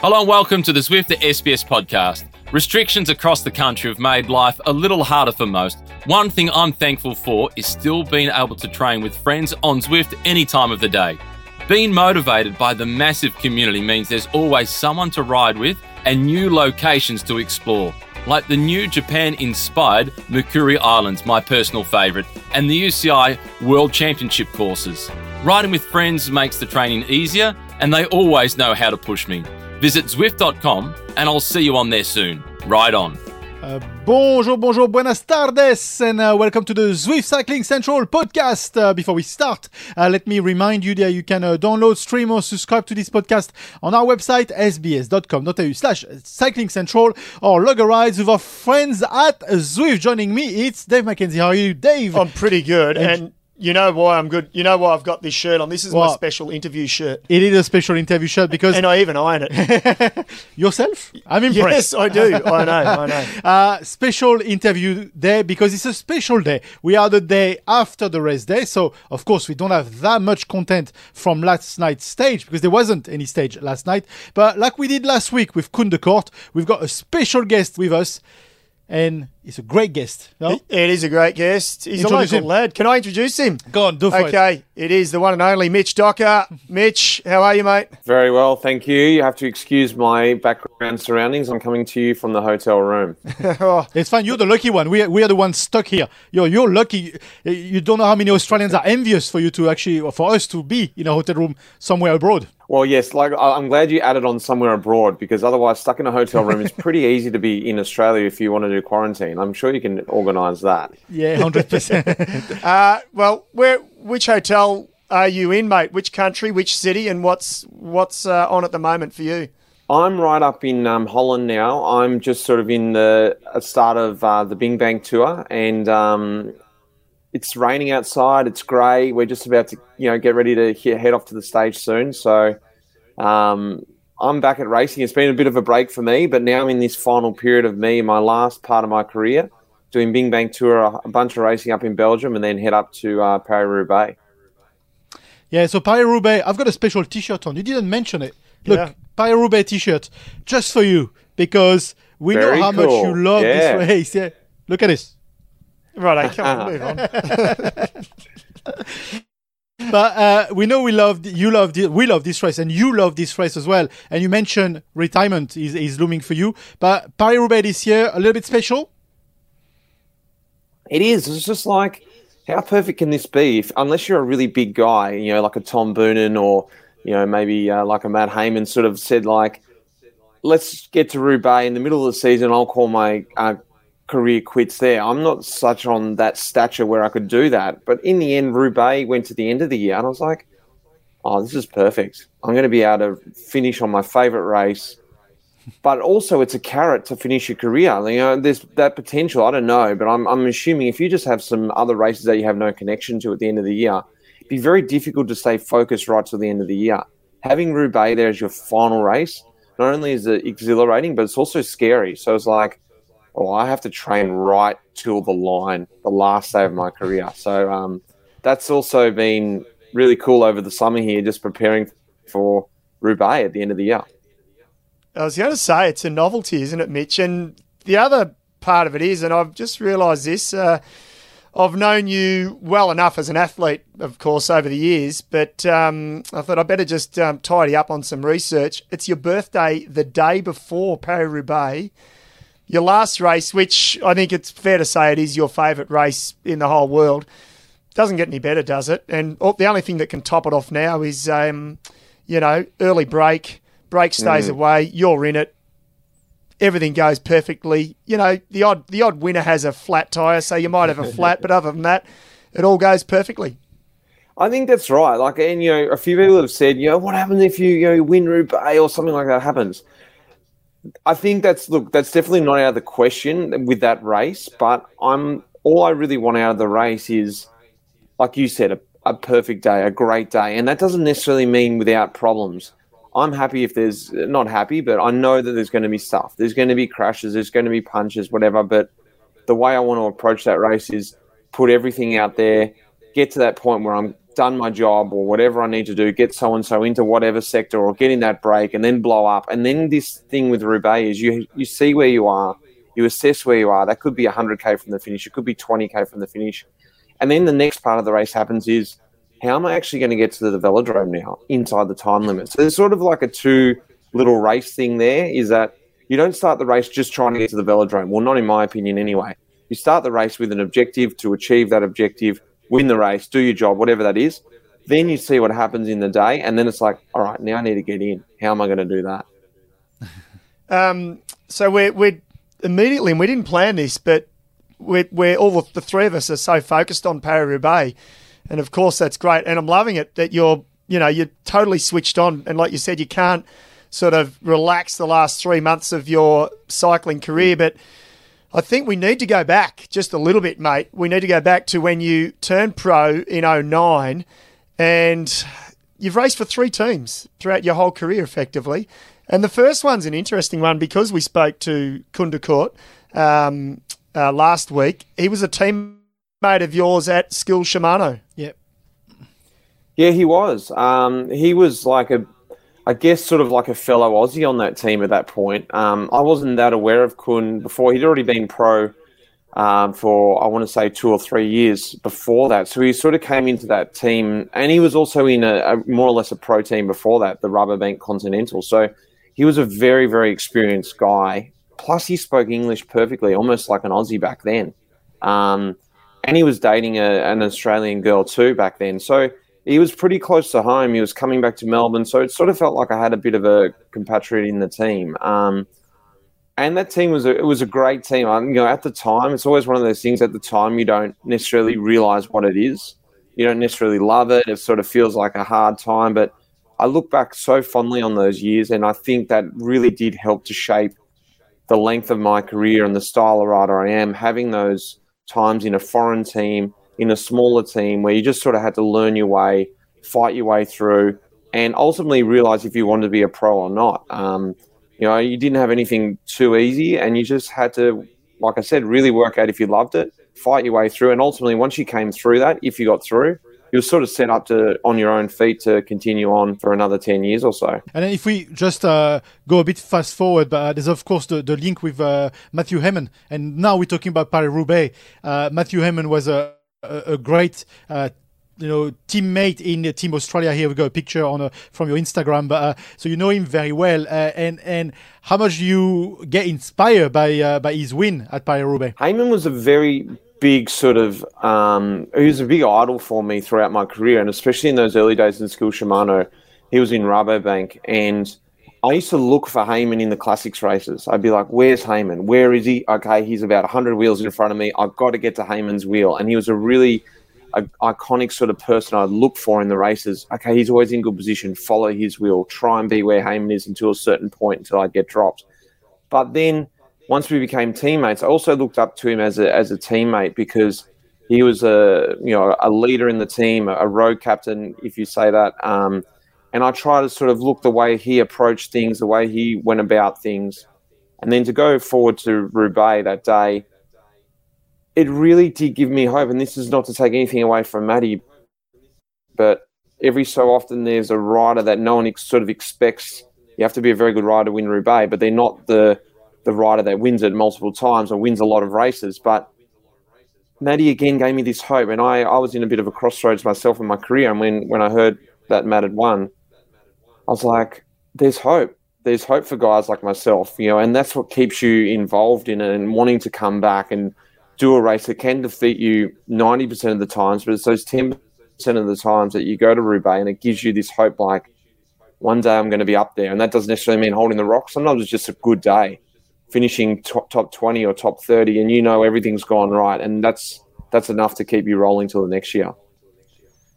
Hello and welcome to the Zwift the SBS podcast. Restrictions across the country have made life a little harder for most. One thing I'm thankful for is still being able to train with friends on Zwift any time of the day. Being motivated by the massive community means there's always someone to ride with and new locations to explore, like the new Japan inspired Makuri Islands, my personal favourite, and the UCI World Championship courses. Riding with friends makes the training easier, and they always know how to push me. Visit Zwift.com and I'll see you on there soon. Ride on. Uh, bonjour, bonjour, buenas tardes, and uh, welcome to the Zwift Cycling Central podcast. Uh, before we start, uh, let me remind you that you can uh, download, stream, or subscribe to this podcast on our website, sbs.com.au slash cycling central, or log a ride with our friends at Zwift. Joining me, it's Dave McKenzie. How are you, Dave? I'm pretty good, and, and you know why I'm good. You know why I've got this shirt on. This is my What? special interview shirt, It is a special interview shirt because and I even iron it. yourself, I'm impressed. yes, I do. I know. I know. uh, special interview day because it's a special day. We are the day after the race day, so of course we don't have that much content from last night's stage because there wasn't any stage last night. But like we did last week with Koen de Kort, we've got a special guest with us, and it's a great guest. No? It- it is a great guest. He's Introduce a local him. lad. Can I introduce him? Go on, do for it. Okay, it is the one and only Mitch Docker. Mitch, how are you, mate? Very well, thank you. You have to excuse my background surroundings. I'm coming to you from the hotel room. oh, It's fine. You're the lucky one. We are, we are the ones stuck here. You're, you're lucky. You don't know how many Australians are envious for you to actually, or for us to be in a hotel room somewhere abroad. Well, yes, like I'm glad you added on somewhere abroad because otherwise, stuck in a hotel room is pretty easy to be in Australia if you want to do quarantine. I'm sure you can organise that. Yeah, hundred percent. uh, well, where? Which hotel are you in, mate? Which country? Which city? And what's what's uh, on at the moment for you? I'm right up in um, Holland now. I'm just sort of in the uh, start of uh, the BinckBank tour, and um, it's raining outside. It's grey. We're just about to, you know, get ready to head off to the stage soon. So um, I'm back at racing. It's been a bit of a break for me, but now I'm in this final period of me, my last part of my career, doing BinckBank tour, a, a bunch of racing up in Belgium, and then head up to uh, Paris Roubaix. Yeah, so Paris Roubaix, I've got a special T-shirt on. You didn't mention it. Look, Yeah. Paris Roubaix T-shirt, just for you because we Very know how much you love Yeah. this race. Yeah, look at this. Right, I can't move on. But uh, we know we love you love we love this race and you love this race as well. And you mentioned retirement is, is looming for you. But Paris Roubaix this year a little bit special. It is. It's just like, how perfect can this be? If, unless you're a really big guy, you know, like a Tom Boonen or, you know, maybe uh, like a Matt Hayman sort of said, like, let's get to Roubaix in the middle of the season. I'll call my uh, career quits there. I'm not such on that stature where I could do that. But in the end, Roubaix went to the end of the year, and I was like, oh, this is perfect. I'm going to be able to finish on my favorite race. But also, it's a carrot to finish your career. You know, there's that potential. I don't know, but I'm, I'm assuming if you just have some other races that you have no connection to at the end of the year, it'd be very difficult to stay focused right till the end of the year. Having Roubaix there as your final race, not only is it exhilarating, but it's also scary. So it's like, oh, I have to train right till the line, the last day of my career. So um, that's also been really cool over the summer here, just preparing for Roubaix at the end of the year. I was going to say it's a novelty, isn't it, Mitch? And the other part of it is, and I've just realised this. Uh, I've known you well enough as an athlete, of course, over the years, but um, I thought I'd better just um, tidy up on some research. It's your birthday the day before Paris Roubaix, your last race, which I think it's fair to say it is your favourite race in the whole world. Doesn't get any better, does it? And the only thing that can top it off now is, um, you know, early break, break stays away, you're in it, everything goes perfectly. You know, the odd the odd winner has a flat tire, so you might have a flat, but other than that, it all goes perfectly. I think that's right. Like, and you know, a few people have said, you know, what happens if you, you know, win Roubaix or something like that happens? I think that's look, that's definitely not out of the question with that race. But I'm all I really want out of the race is, like you said, a, a perfect day, a great day, and that doesn't necessarily mean without problems. I'm happy if there's not happy, but I know that there's going to be stuff. There's going to be crashes. There's going to be punches, whatever. But the way I want to approach that race is put everything out there, get to that point where I'm done my job or whatever I need to do, get so and so into whatever sector or get in that break and then blow up. And then this thing with Roubaix is you you see where you are, you assess where you are. That could be 100k from the finish, it could be 20k from the finish. And then the next part of the race happens is how am I actually going to get to the velodrome now inside the time limit? So there's sort of like a two little race thing there is that you don't start the race just trying to get to the velodrome. Well, not in my opinion anyway. You start the race with an objective to achieve that objective, win the race, do your job, whatever that is. Then you see what happens in the day, and then it's like, all right, now I need to get in. How am I going to do that? Um, so we're, we're immediately, and we didn't plan this, but we're, we're all the three of us are so focused on Paris Roubaix, and of course that's great. And I'm loving it that you're, you know, you're totally switched on, and like you said, you can't sort of relax the last three months of your cycling career, but. I think we need to go back just a little bit, mate. We need to go back to when you turned pro in 09 and you've raced for three teams throughout your whole career, effectively. And the first one's an interesting one because we spoke to Koen um, uh, last week. He was a teammate of yours at Skil Shimano. Yep. Yeah, he was. Um, he was like a I guess sort of like a fellow Aussie on that team at that point. Um, I wasn't that aware of Koen before. He'd already been pro um, for, I want to say, two or three years before that. So he sort of came into that team, and he was also in a, a more or less a pro team before that, the Rabobank Continental. So he was a very, very experienced guy. Plus, he spoke English perfectly, almost like an Aussie back then. Um, and he was dating a, an Australian girl too back then. So he was pretty close to home. He was coming back to Melbourne, so it sort of felt like I had a bit of a compatriot in the team. Um, and that team was a, it was a great team. I, you know, at the time, it's always one of those things. At the time, you don't necessarily realize what it is. You don't necessarily love it. It sort of feels like a hard time, but I look back so fondly on those years, and I think that really did help to shape the length of my career and the style of rider I am. Having those times in a foreign team in a smaller team where you just sort of had to learn your way, fight your way through, and ultimately realize if you wanted to be a pro or not. Um, you know, you didn't have anything too easy, and you just had to, like I said, really work out if you loved it, fight your way through, and ultimately, once you came through that, if you got through, you were sort of set up to on your own feet to continue on for another 10 years or so. And if we just uh, go a bit fast forward, but uh, there's of course the, the link with uh, Matthew Hayman, and now we're talking about Paris Roubaix. Uh, Matthew Hayman was a a, great uh, you know teammate in Team Australia. Here we got a picture on a, from your Instagram, but uh, so you know him very well. Uh, and and how much you get inspired by uh, by his win at Paris Roubaix? Hayman was a very big sort of um, he was a big idol for me throughout my career, and especially in those early days in Skil Shimano. He was in Rabobank and I used to look for Hayman in the classics races. I'd be like, "Where's Hayman? Where is he? Okay, he's about 100 wheels in front of me. I've got to get to Hayman's wheel." And he was a really a, iconic sort of person I'd look for in the races. Okay, he's always in good position. Follow his wheel. Try and be where Hayman is until a certain point until I get dropped. But then once we became teammates, I also looked up to him as a as a teammate because he was a you know a leader in the team, a road captain, if you say that. Um, and I try to sort of look the way he approached things, the way he went about things, and then to go forward to Roubaix that day, it really did give me hope. And this is not to take anything away from Matty, but every so often there's a rider that no one sort of expects. You have to be a very good rider to win Roubaix, but they're not the the rider that wins it multiple times or wins a lot of races. But Matty again gave me this hope, and I, I was in a bit of a crossroads myself in my career. And when, when I heard that Matt had won, I was like, there's hope. There's hope for guys like myself, you know, and that's what keeps you involved in it and wanting to come back and do a race that can defeat you 90% of the times, but it's those 10% of the times that you go to Roubaix and it gives you this hope like, one day I'm going to be up there. And that doesn't necessarily mean holding the rock. Sometimes it's just a good day, finishing top, top 20 or top 30, and you know everything's gone right. And that's that's enough to keep you rolling till the next year.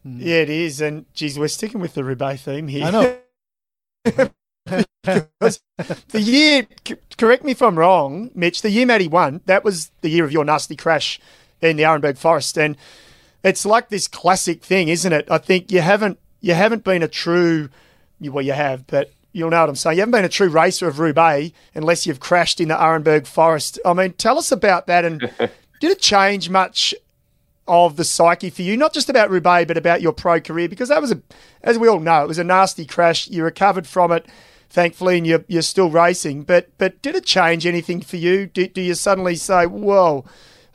Yeah, it is. And geez, we're sticking with the Roubaix theme here. I know. the year, correct me if I'm wrong, Mitch, the year Matty won, that was the year of your nasty crash in the Arenberg Forest. And it's like this classic thing, isn't it? I think you haven't you haven't been a true well, you have, but you'll know what I'm saying. You haven't been a true racer of Roubaix unless you've crashed in the Arenberg Forest. I mean, tell us about that and did it change much of the psyche for you, not just about Roubaix, but about your pro career? Because that was a, as we all know, it was a nasty crash. You recovered from it, thankfully, and you're, you're still racing. But but did it change anything for you? Do, do you suddenly say, whoa,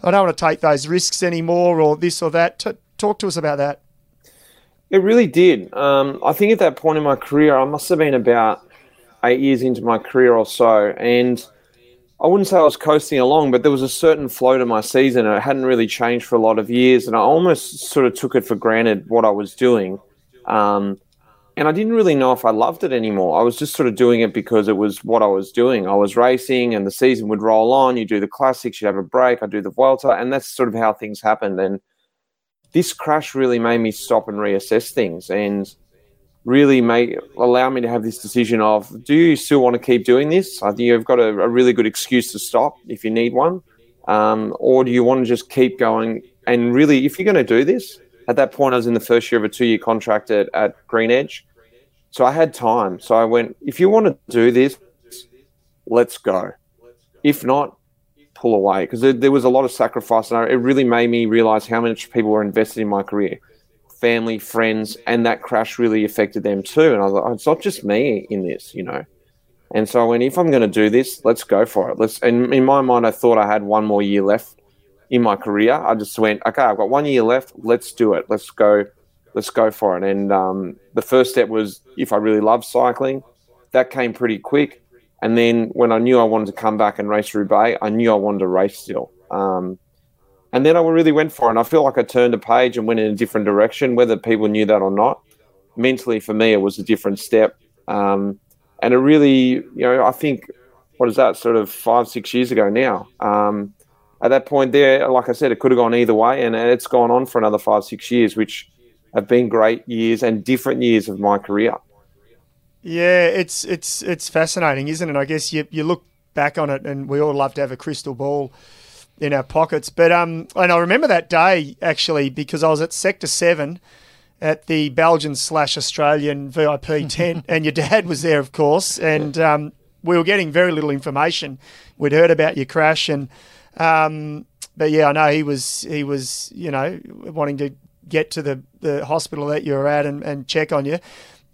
I don't want to take those risks anymore, or this or that? T- talk to us about that. It really did. Um, I think at that point in my career, I must have been about eight years into my career or so, and I wouldn't say I was coasting along, but there was a certain flow to my season, and it hadn't really changed for a lot of years, and I almost sort of took it for granted what I was doing. Um, and I didn't really know if I loved it anymore. I was just sort of doing it because it was what I was doing. I was racing, and the season would roll on. You do the classics, you have a break. I do the Vuelta, and that's sort of how things happened. And this crash really made me stop and reassess things, and really make allow me to have this decision of do you still want to keep doing this? I think you've got a, a really good excuse to stop if you need one, um, or do you want to just keep going? And really, if you're going to do this, at that point, I was in the first year of a two-year contract at, at Green Edge, so I had time. So I went, if you want to do this, let's go. If not, pull away because there, there was a lot of sacrifice, and it really made me realize how much people were invested in my career family, friends, and that crash really affected them too. And I was like, oh, it's not just me in this, you know. And so I went, if I'm going to do this, let's go for it. Let's. And in my mind, I thought I had one more year left in my career. I just went, okay, I've got one year left. Let's do it. Let's go. Let's go for it. And um, the first step was if I really love cycling. That came pretty quick. And then when I knew I wanted to come back and race Roubaix, I knew I wanted to race still. Um, and then I really went for it. And I feel like I turned a page and went in a different direction, whether people knew that or not. Mentally, for me, it was a different step. Um, and it really, you know, I think, what is that, sort of five, six years ago now. Um, at that point there, like I said, it could have gone either way. And it's gone on for another five, six years, which have been great years and different years of my career. Yeah, it's it's it's fascinating, isn't it? I guess you you look back on it, and we all love to have a crystal ball in our pockets. But um, and I remember that day actually because I was at Sector Seven at the Belgian slash Australian VIP tent, and your dad was there, of course, and um, we were getting very little information. We'd heard about your crash, and um, but yeah, I know he was he was you know wanting to get to the, the hospital that you were at and, and check on you.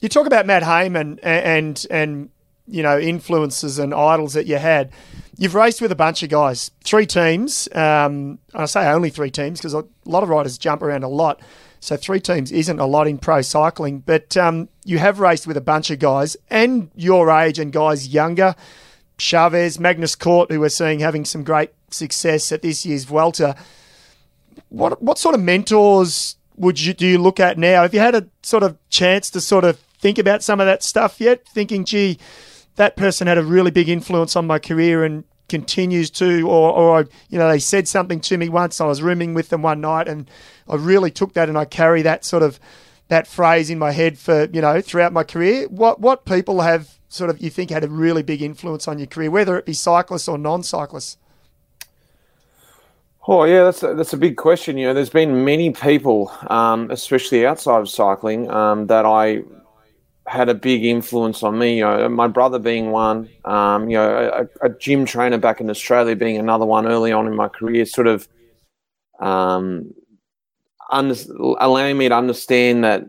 You talk about Matt Hayman and, and and you know influences and idols that you had. You've raced with a bunch of guys, three teams. Um, I say only three teams because a lot of riders jump around a lot. So three teams isn't a lot in pro cycling, but um, you have raced with a bunch of guys and your age and guys younger. Chaves, Magnus Cort, who we're seeing having some great success at this year's Vuelta. What what sort of mentors would you do you look at now? Have you had a sort of chance to sort of think about some of that stuff yet? Thinking, gee, that person had a really big influence on my career and continues to, or, or I, you know, they said something to me once. I was rooming with them one night, and I really took that and I carry that sort of that phrase in my head for you know throughout my career. What what people have sort of you think had a really big influence on your career, whether it be cyclists or non-cyclists? Oh yeah, that's a, that's a big question. You know, there's been many people, um, especially outside of cycling, um, that I had a big influence on me. You know, my brother being one, um, you know, a, a, gym trainer back in Australia being another one early on in my career, sort of um, under, allowing me to understand that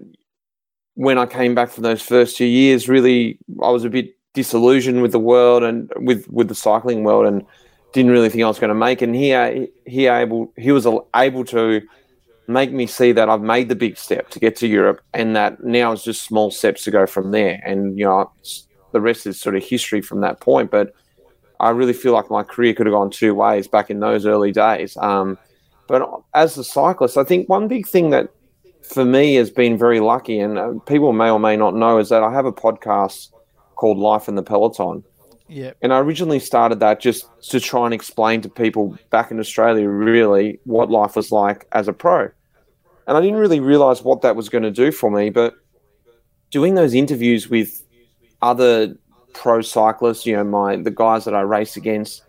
when I came back from those first two years, really, I was a bit disillusioned with the world and with with the cycling world, and didn't really think I was going to make. And he he able he was able to make me see that I've made the big step to get to Europe and that now it's just small steps to go from there. And, you know, the rest is sort of history from that point. But I really feel like my career could have gone two ways back in those early days. Um, but as a cyclist, I think one big thing that for me has been very lucky, and uh, people may or may not know, is that I have a podcast called Life in the Peloton. Yeah. And I originally started that just to try and explain to people back in Australia really what life was like as a pro. And I didn't really realize what that was going to do for me, but doing those interviews with other pro cyclists, you know, my the guys that I race against,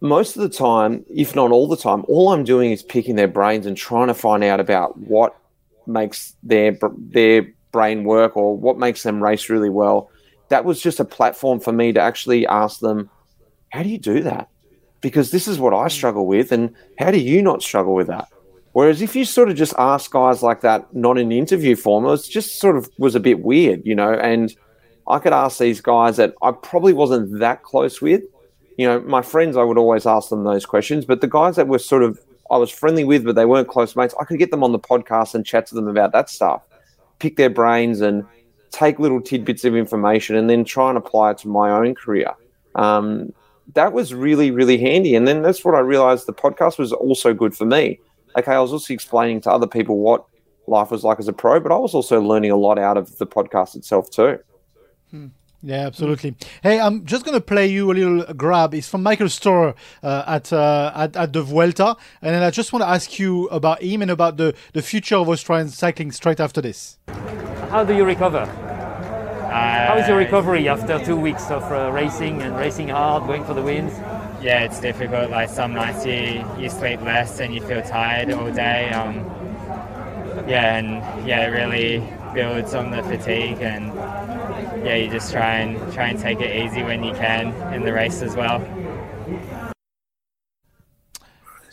most of the time, if not all the time, all I'm doing is picking their brains and trying to find out about what makes their their brain work or what makes them race really well that was just a platform for me to actually ask them, how do you do that? Because this is what I struggle with, and how do you not struggle with that? Whereas if you sort of just ask guys like that, not in interview form, it was just sort of was a bit weird, you know. And I could ask these guys that I probably wasn't that close with. You know, my friends, I would always ask them those questions, but the guys that were sort of I was friendly with, but they weren't close mates, I could get them on the podcast and chat to them about that stuff, pick their brains and take little tidbits of information and then try and apply it to my own career. Um, that was really, really handy. And then that's what I realized the podcast was also good for me. Okay, I was also explaining to other people what life was like as a pro, but I was also learning a lot out of the podcast itself too. Hmm. Yeah, absolutely. Hey, I'm just going to play you a little grab. It's from Michael Storer uh, at, uh, at at the Vuelta, and then I just want to ask you about him and about the, the future of Australian cycling straight after this. How do you recover? Uh, How is your recovery after two weeks of uh, racing and racing hard, going for the wins? Yeah, it's difficult. Like some nights you you sleep less and you feel tired all day. Um, yeah, and yeah, it really builds on the fatigue and yeah, you just try and try and take it easy when you can in the race as well.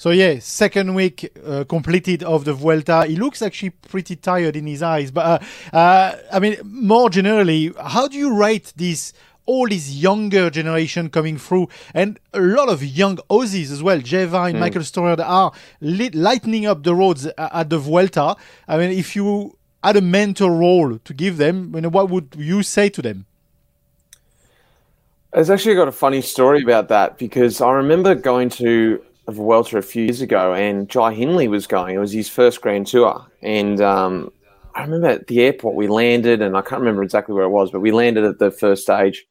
So yeah, second week uh, completed of the Vuelta. He looks actually pretty tired in his eyes. But uh, uh, I mean, more generally, how do you rate this? All this younger generation coming through, and a lot of young Aussies as well. Jeva and mm. Michael Storer are lit- lightening up the roads at the Vuelta. I mean, if you had a mentor role to give them, you know, what would you say to them? I've actually got a funny story about that because I remember going to of Vuelta a few years ago, and Jai Hindley was going. It was his first Grand Tour, and um, I remember at the airport we landed, and I can't remember exactly where it was, but we landed at the first stage.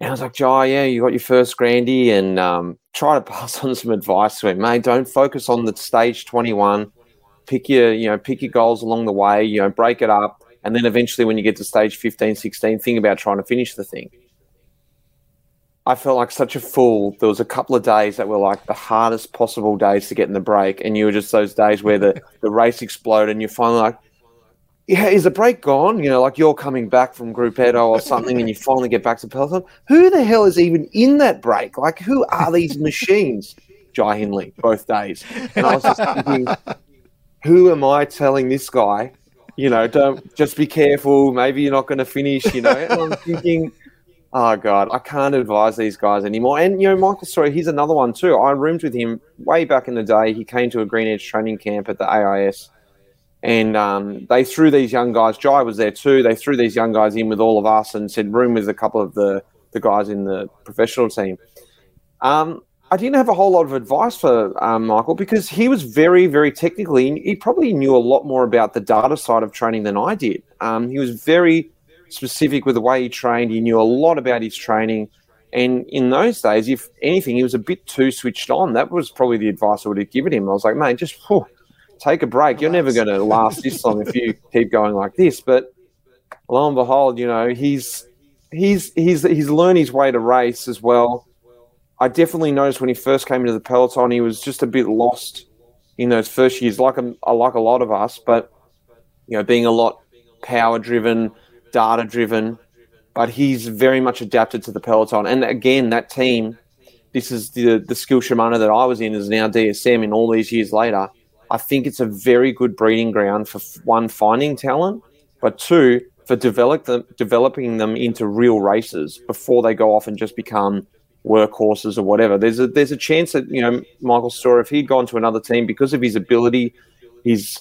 And I was like, Jai, yeah, you got your first Grandy, and um, try to pass on some advice to him, mate. Don't focus on the stage twenty-one. Pick your, you know, pick your goals along the way. You know, break it up, and then eventually, when you get to stage 15, 16, think about trying to finish the thing. I felt like such a fool. There was a couple of days that were like the hardest possible days to get in the break, and you were just those days where the, the race exploded, and you're finally like, "Yeah, is the break gone?" You know, like you're coming back from Gruppetto or something, and you finally get back to Peloton. Who the hell is even in that break? Like, who are these machines? Jai Hindley, both days, and I was just thinking, who am I telling this guy? You know, don't just be careful. Maybe you're not going to finish. You know, and I'm thinking Oh god, I can't advise these guys anymore. And you know, Michael Storer, he's another one too. I roomed with him way back in the day. He came to a Green Edge training camp at the AIS, and um, they threw these young guys. Jai was there too. They threw these young guys in with all of us and said room with a couple of the the guys in the professional team. Um, I didn't have a whole lot of advice for um, Michael because he was very, very technically. He probably knew a lot more about the data side of training than I did. Um, he was very specific with the way he trained. He knew a lot about his training. And in those days, if anything, he was a bit too switched on. That was probably the advice I would have given him. I was like, mate, just whew, take a break. You're never going to last this long if you keep going like this. But lo and behold, you know, he's he's he's he's learned his way to race as well. I definitely noticed when he first came into the peloton, he was just a bit lost in those first years, like a, like a lot of us. But you know, being a lot power driven, data driven, but he's very much adapted to the peloton. And again, that team, this is the the Skil Shimano that I was in, is now DSM. In all these years later, I think it's a very good breeding ground for one finding talent, but two for develop them, developing them into real races before they go off and just become workhorses or whatever. There's a there's a chance that you know Michael Storer, if he'd gone to another team because of his ability, his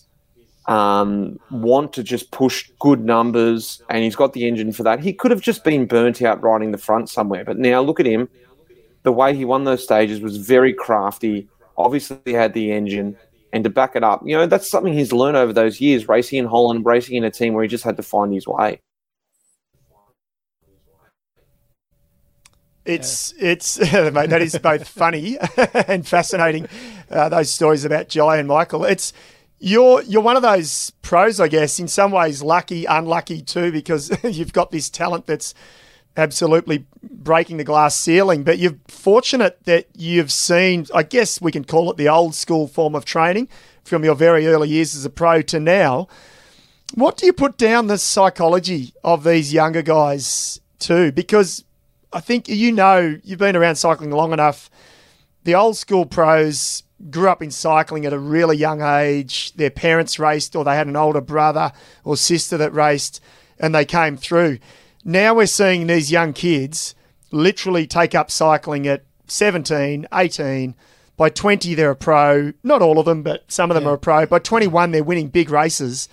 um, want to just push good numbers, and he's got the engine for that. He could have just been burnt out riding the front somewhere, but now look at him. The way he won those stages was very crafty. Obviously, he had the engine, and to back it up, you know, that's something he's learned over those years, racing in Holland, racing in a team where he just had to find his way. It's it's mate, that is both funny and fascinating. Uh, those stories about Jai and Michael. It's you're you're one of those pros, I guess, in some ways lucky, unlucky too, because you've got this talent that's absolutely breaking the glass ceiling. But you're fortunate that you've seen, I guess we can call it the old school form of training from your very early years as a pro to now. What do you put down the psychology of these younger guys too? Because I think you know you've been around cycling long enough. The old school pros grew up in cycling at a really young age. Their parents raced, or they had an older brother or sister that raced, and they came through. Now we're seeing these young kids literally take up cycling at 17, 18. By 20, they're a pro. Not all of them, but some of them Yeah. are a pro. By 21, they're winning big races.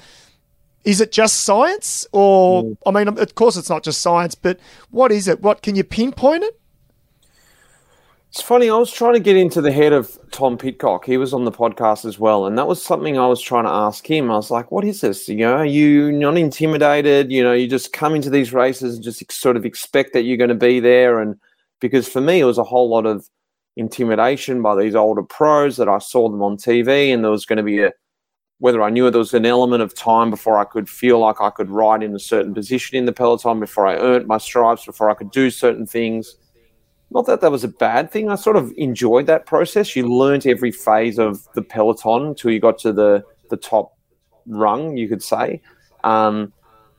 Is it just science? Or, mm. I mean, of course, it's not just science, but what is it? What can you pinpoint it? It's funny, I was trying to get into the head of Tom Pidcock. He was on the podcast as well, and that was something I was trying to ask him. I was like, what is this? You know, are you not intimidated? You know, you just come into these races and just sort of expect that you're going to be there. And because for me, it was a whole lot of intimidation by these older pros that I saw them on TV, and there was going to be a whether I knew there was an element of time before I could feel like I could ride in a certain position in the peloton, before I earned my stripes, before I could do certain things. Not that that was a bad thing. I sort of enjoyed that process. You learnt every phase of the peloton until you got to the the top rung, you could say. Um,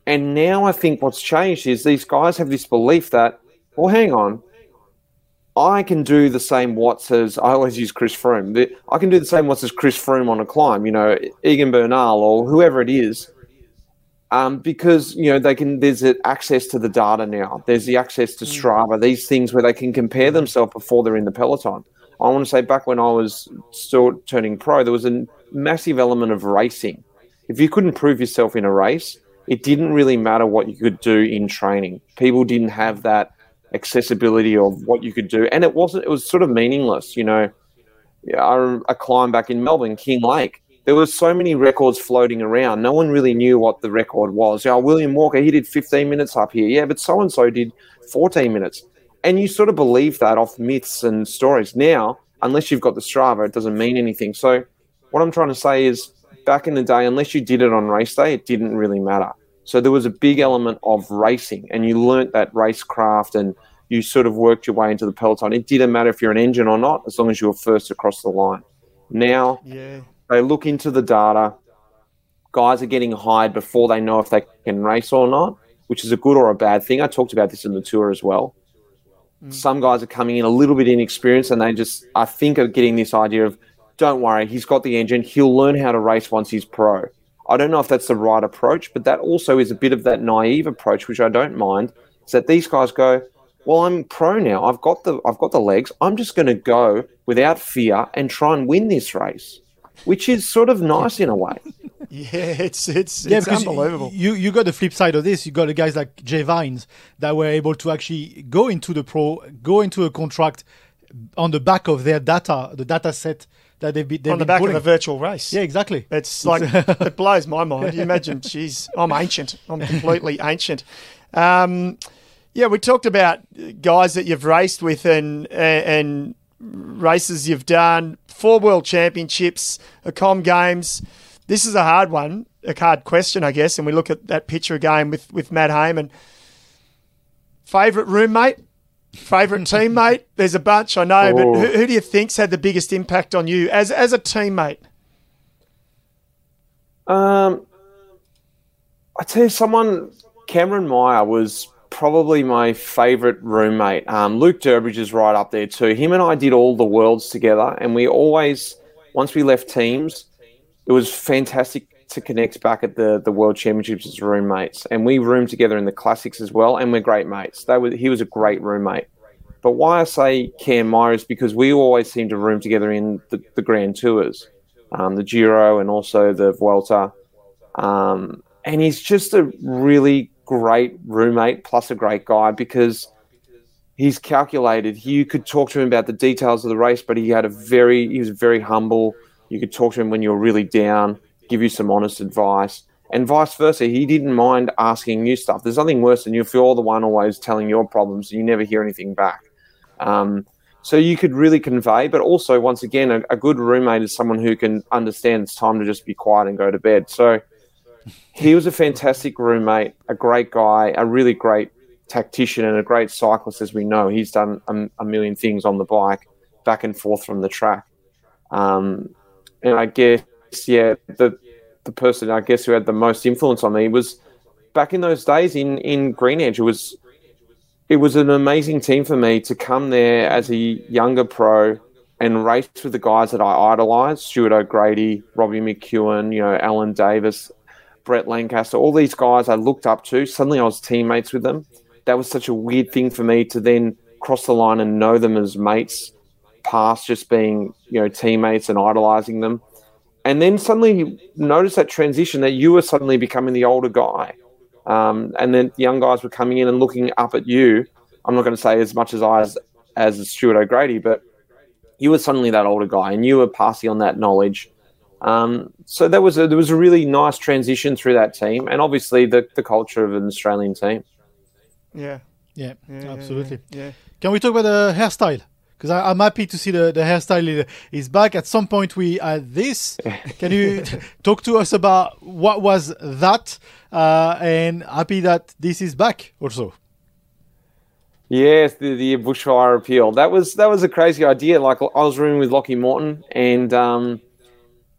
and now I think what's changed is these guys have this belief that, well, hang on, I can do the same watts as I always use Chris Froome. I can do the same watts as Chris Froome on a climb. You know, Egan Bernal or whoever it is, um, because you know they can. There's access to the data now. There's the access to Strava. These things where they can compare themselves before they're in the peloton. I want to say back when I was still turning pro, there was a massive element of racing. If you couldn't prove yourself in a race, it didn't really matter what you could do in training. People didn't have that accessibility of what you could do, and it wasn't. It was sort of meaningless, you know. Yeah, I rem- a climb back in Melbourne, Kinglake. There were so many records floating around. No one really knew what the record was. Yeah, William Walker, he did 15 minutes up here. Yeah, but so and so did 14 minutes. And you sort of believe that off myths and stories. Now, unless you've got the Strava, it doesn't mean anything. So, what I'm trying to say is, back in the day, unless you did it on race day, it didn't really matter. So there was a big element of racing, and you learnt that racecraft, and you sort of worked your way into the peloton. It didn't matter if you're an engine or not, as long as you were first across the line. Now Yeah. They look into the data. Guys are getting hired before they know if they can race or not, which is a good or a bad thing. I talked about this in the tour as well. Mm. Some guys are coming in a little bit inexperienced, and they just, I think, are getting this idea of, don't worry, he's got the engine. He'll learn how to race once he's pro. I don't know if that's the right approach, but that also is a bit of that naive approach, which I don't mind. Is that these guys go, well, I'm pro now. I've got the I've got the legs. I'm just going to go without fear and try and win this race, which is sort of nice in a way. Yeah, it's it's Yeah, it's unbelievable. You you got the flip side of this. You got the guys like Jay Vine that were able to actually go into the pro, go into a contract on the back of their data, the data set that they've been they've on the been back pulling. of a virtual race. Yeah, exactly. It's like it blows my mind. You imagine, geez, I'm ancient. I'm completely ancient. Um, yeah, we talked about guys that you've raced with and and races you've done. Four world championships, a com games. This is a hard one, a hard question, I guess. And we look at that picture again with with Matt Hayman. Favorite roommate, favorite teammate. There's a bunch I know, but Oh. who, who do you think's had the biggest impact on you as as a teammate? Um, I tell you, someone, Cameron Meyer was probably my favourite roommate. Um, Luke Durbridge is right up there too. Him and I did all the worlds together, and we always, once we left teams, it was fantastic to connect back at the the World Championships as roommates, and we roomed together in the classics as well, and we're great mates. They were, he was a great roommate. But why I say Cam Meyer is because we always seem to room together in the, the Grand Tours, um, the Giro, and also the Vuelta. Um, and he's just a really great roommate, plus a great guy because he's calculated. You could talk to him about the details of the race, but he had a very, he was very humble. You could talk to him when you're really down, give you some honest advice, and vice versa. He didn't mind asking you stuff. There's nothing worse than you if you're the one always telling your problems and you never hear anything back. Um, so you could really convey, but also once again, a, a good roommate is someone who can understand it's time to just be quiet and go to bed. So he was a fantastic roommate, a great guy, a really great tactician, and a great cyclist, as we know. He's done a, a million things on the bike, back and forth from the track. Um, and I guess, yeah, the the person I guess who had the most influence on me was back in those days in in Green Edge. It was it was an amazing team for me to come there as a younger pro and race with the guys that I idolised: Stuart O'Grady, Robbie McEwen, you know, Allan Davis, Brett Lancaster, all these guys I looked up to. Suddenly, I was teammates with them. That was such a weird thing for me to then cross the line and know them as mates, past just being you know teammates and idolising them. And then suddenly you notice that transition that you were suddenly becoming the older guy. Um, and then the young guys were coming in and looking up at you. I'm not going to say as much as I as, as Stuart O'Grady, but you were suddenly that older guy and you were passing on that knowledge. Um, so there was a, there was a really nice transition through that team, and obviously the, the culture of an Australian team. Yeah, Yeah, yeah, absolutely. Yeah, Can we talk about the hairstyle? Because I'm happy to see the, the hairstyle is back. At some point, we had this. Can you talk to us about what was that? Uh, and happy that this is back also. Yes, the, the bushfire appeal. That was that was a crazy idea. Like I was rooming with Lockie Morton, and um,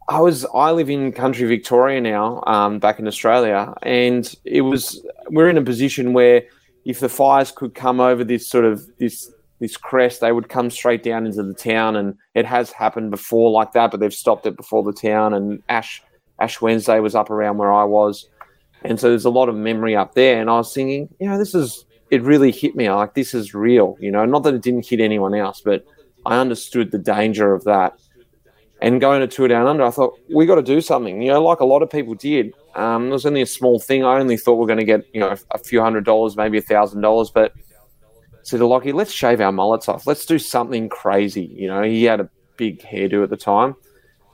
I was I live in country Victoria now, um, back in Australia, and it was we're in a position where if the fires could come over this sort of this this crest, they would come straight down into the town, and it has happened before like that, but they've stopped it before the town. And Ash Ash Wednesday was up around where I was, and so there's a lot of memory up there. And I was thinking, you know, this is it really hit me. Like this is real, you know. Not that it didn't hit anyone else, but I understood the danger of that. And going to tour down under, I thought we got to do something. You know, like a lot of people did. Um, it was only a small thing. I only thought we are going to get you know a few hundred dollars, maybe a thousand dollars, but said to Lockie, let's shave our mullets off. Let's do something crazy. You know, he had a big hairdo at the time,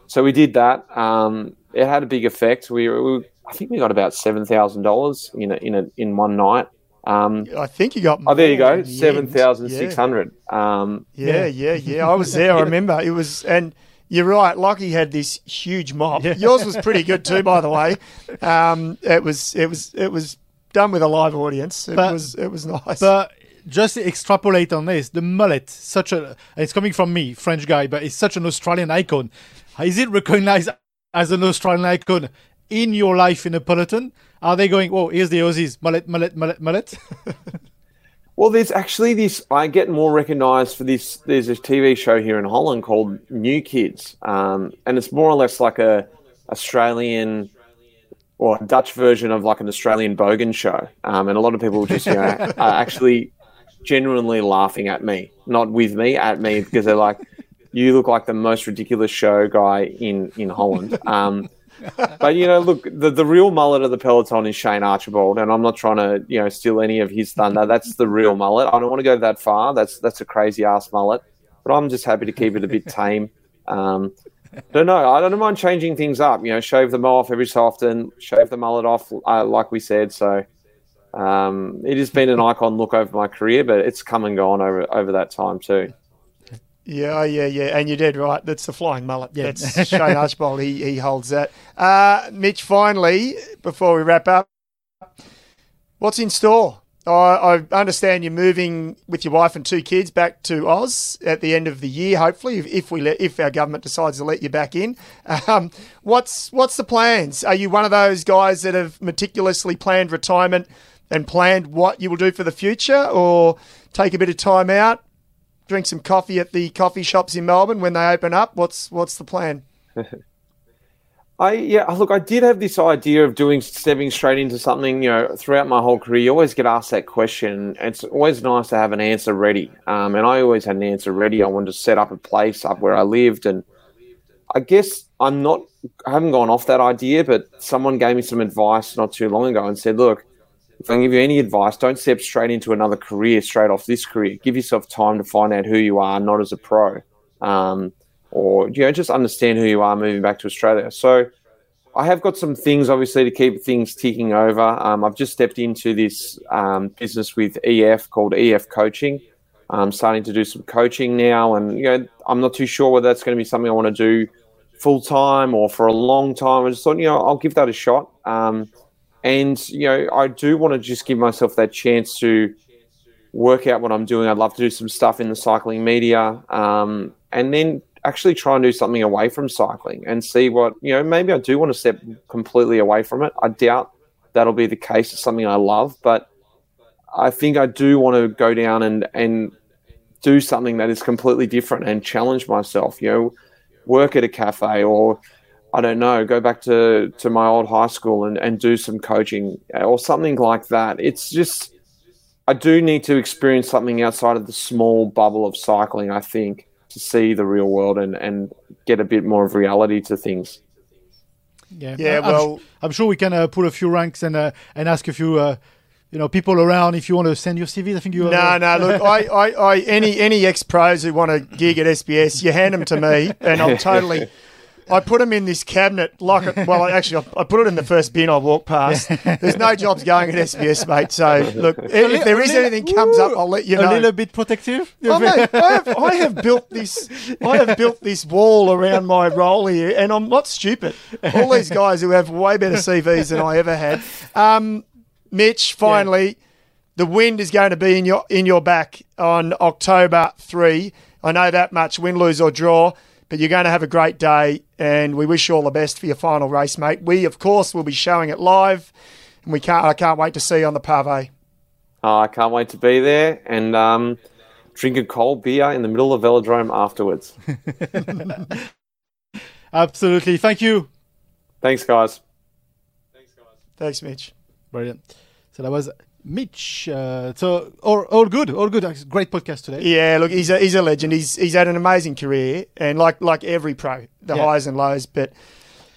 so we did that. Um, it had a big effect. We, we I think we got about seven thousand dollars in a, in a, in one night. Um, I think you got. oh, there you go, seven thousand six hundred. the seven end. thousand six hundred. Um, Yeah, yeah, yeah. I was there. I remember it was, and you're right. Lockie had this huge mop. Yours was pretty good too, by the way. Um, it was, it was, it was done with a live audience. It But- was, it was nice. But just extrapolate on this. The mullet, such a it's coming from me, French guy, but it's such an Australian icon. Is it recognized as an Australian icon in your life in a peloton? Are they going, oh, here's the Aussies, mullet, mullet, mullet, mullet? Well, there's actually this. I get more recognised for this. There's a TV show here in Holland called New Kids, um, and it's more or less like a Australian or Dutch version of like an Australian Bogan show. Um, and a lot of people just you know are actually genuinely laughing at me, not with me, at me because they're like, "You look like the most ridiculous show guy in in Holland." Um, but you know, look, the, the real mullet of the peloton is Shane Archbold, and I'm not trying to you know steal any of his thunder. That's the real mullet. I don't want to go that far. That's that's a crazy ass mullet, but I'm just happy to keep it a bit tame. Um, don't know. I don't mind changing things up. You know, shave them off every so often. Shave the mullet off, uh, like we said. So um, it has been an icon look over my career, but it's come and gone over over that time too. Yeah, yeah, yeah. And you're dead right. That's the flying mullet. Yeah. That's Shane Archbold. He, he holds that. Uh, Mitch, finally, before we wrap up, what's in store? I, I understand you're moving with your wife and two kids back to Oz at the end of the year, hopefully, if, if we let, if our government decides to let you back in. Um, what's what's the plans? Are you one of those guys that have meticulously planned retirement and planned what you will do for the future, or take a bit of time out, drink some coffee at the coffee shops in Melbourne when they open up? What's what's the plan? I yeah, look, I did have this idea of doing stepping straight into something. You know, throughout my whole career, you always get asked that question. It's always nice to have an answer ready, um, and I always had an answer ready. I wanted to set up a place up where I lived, and I guess I'm not. I haven't gone off that idea, but someone gave me some advice not too long ago and said, "Look, if I can give you any advice, don't step straight into another career straight off this career. Give yourself time to find out who you are, not as a pro." Um, or you know just understand who you are moving back to Australia. So I have got some things obviously to keep things ticking over. Um, I've just stepped into this um, business with EF called EF Coaching. I'm starting to do some coaching now, and you know I'm not too sure whether that's going to be something I want to do full time or for a long time. I just thought you know I'll give that a shot. Um, and you know I do want to just give myself that chance to work out what I'm doing. I'd love to do some stuff in the cycling media, um, and then actually try and do something away from cycling and see what you know. Maybe I do want to step completely away from it. I doubt that'll be the case. It's something I love, but I think I do want to go down and and do something that is completely different and challenge myself. You know, work at a cafe or I don't know, go back to, to my old high school and, and do some coaching or something like that. It's just, I do need to experience something outside of the small bubble of cycling, I think, to see the real world and, and get a bit more of reality to things. Yeah, Yeah, I'm, well- I'm sure we can uh, pull a few ranks and uh, and ask a few. Uh, you know, people around. If you want to send your CV, I think you. No, no. Look, I, I, I any any ex pros who want to gig at SBS, you hand them to me, and I'll totally. I put them in this cabinet like it, well. Actually, I put it in the first bin I walk past. There's no jobs going at SBS, mate. So look, if there is anything comes up, I'll let you know. A little bit protective. Oh, mate, I have, I have built this. I have built this wall around my role here, and I'm not stupid. All these guys who have way better CVs than I ever had. Um, Mitch, finally, the wind is going to be in your in your back on October three. I know that much. Win, lose or draw. But you're going to have a great day, and we wish you all the best for your final race, mate. We, of course, will be showing it live, and we can't. I can't wait to see you on the pave. Oh, I can't wait to be there and um, drink a cold beer in the middle of Velodrome afterwards. Absolutely. Thank you. Thanks, guys. Thanks, guys. Thanks, Mitch. Brilliant. So that was Mitch. Uh, so all, all good, all good. Great podcast today. Yeah, look, he's a he's a legend. He's he's had an amazing career, and like like every pro, the Yeah. highs and lows. But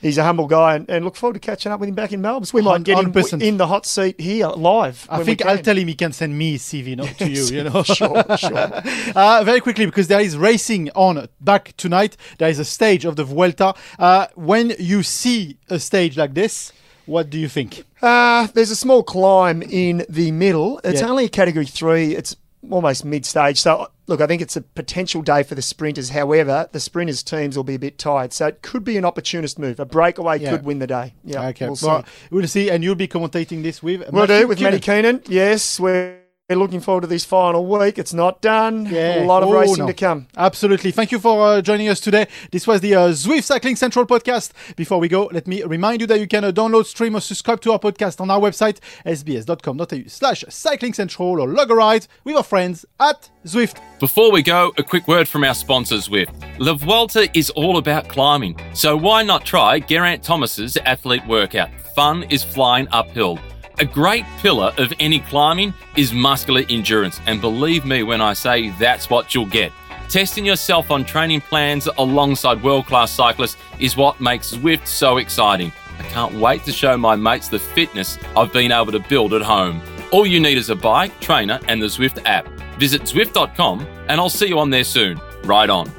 he's a humble guy, and, and look forward to catching up with him back in Melbourne. So we might get him 100%. in the hot seat here live. I think I'll tell him he can send me his CV, not to you. You know. Sure, sure. Uh, very quickly, because there is racing on back tonight. There is a stage of the Vuelta. Uh, when you see a stage like this, what do you think? Uh, there's a small climb in the middle. It's only a category three. It's almost mid stage. So, look, I think it's a potential day for the sprinters. However, the sprinters' teams will be a bit tired. So, it could be an opportunist move. A breakaway Yeah. could win the day. Yeah. okay, We'll see. well, we'll see, and you'll be commentating this with. We'll Matthew do with Matty Keenan. Keenan. Yes, we're looking forward to this final week. It's not done. Yeah. A lot of Oh, racing no. to come. Absolutely. Thank you for uh, joining us today. This was the uh, Zwift Cycling Central podcast. Before we go, let me remind you that you can uh, download, stream, or subscribe to our podcast on our website, sbs.com.au slash cycling central, or log a ride with our friends at Zwift. Before we go, a quick word from our sponsor Zwift. La Vuelta is all about climbing, so why not try Geraint Thomas's athlete workout? Fun is flying uphill. A great pillar of any climbing is muscular endurance, and believe me when I say that's what you'll get. Testing yourself on training plans alongside world class cyclists is what makes Zwift so exciting. I can't wait to show my mates the fitness I've been able to build at home. All you need is a bike, trainer, and the Zwift app. Visit Zwift.com, and I'll see you on there soon. Ride on.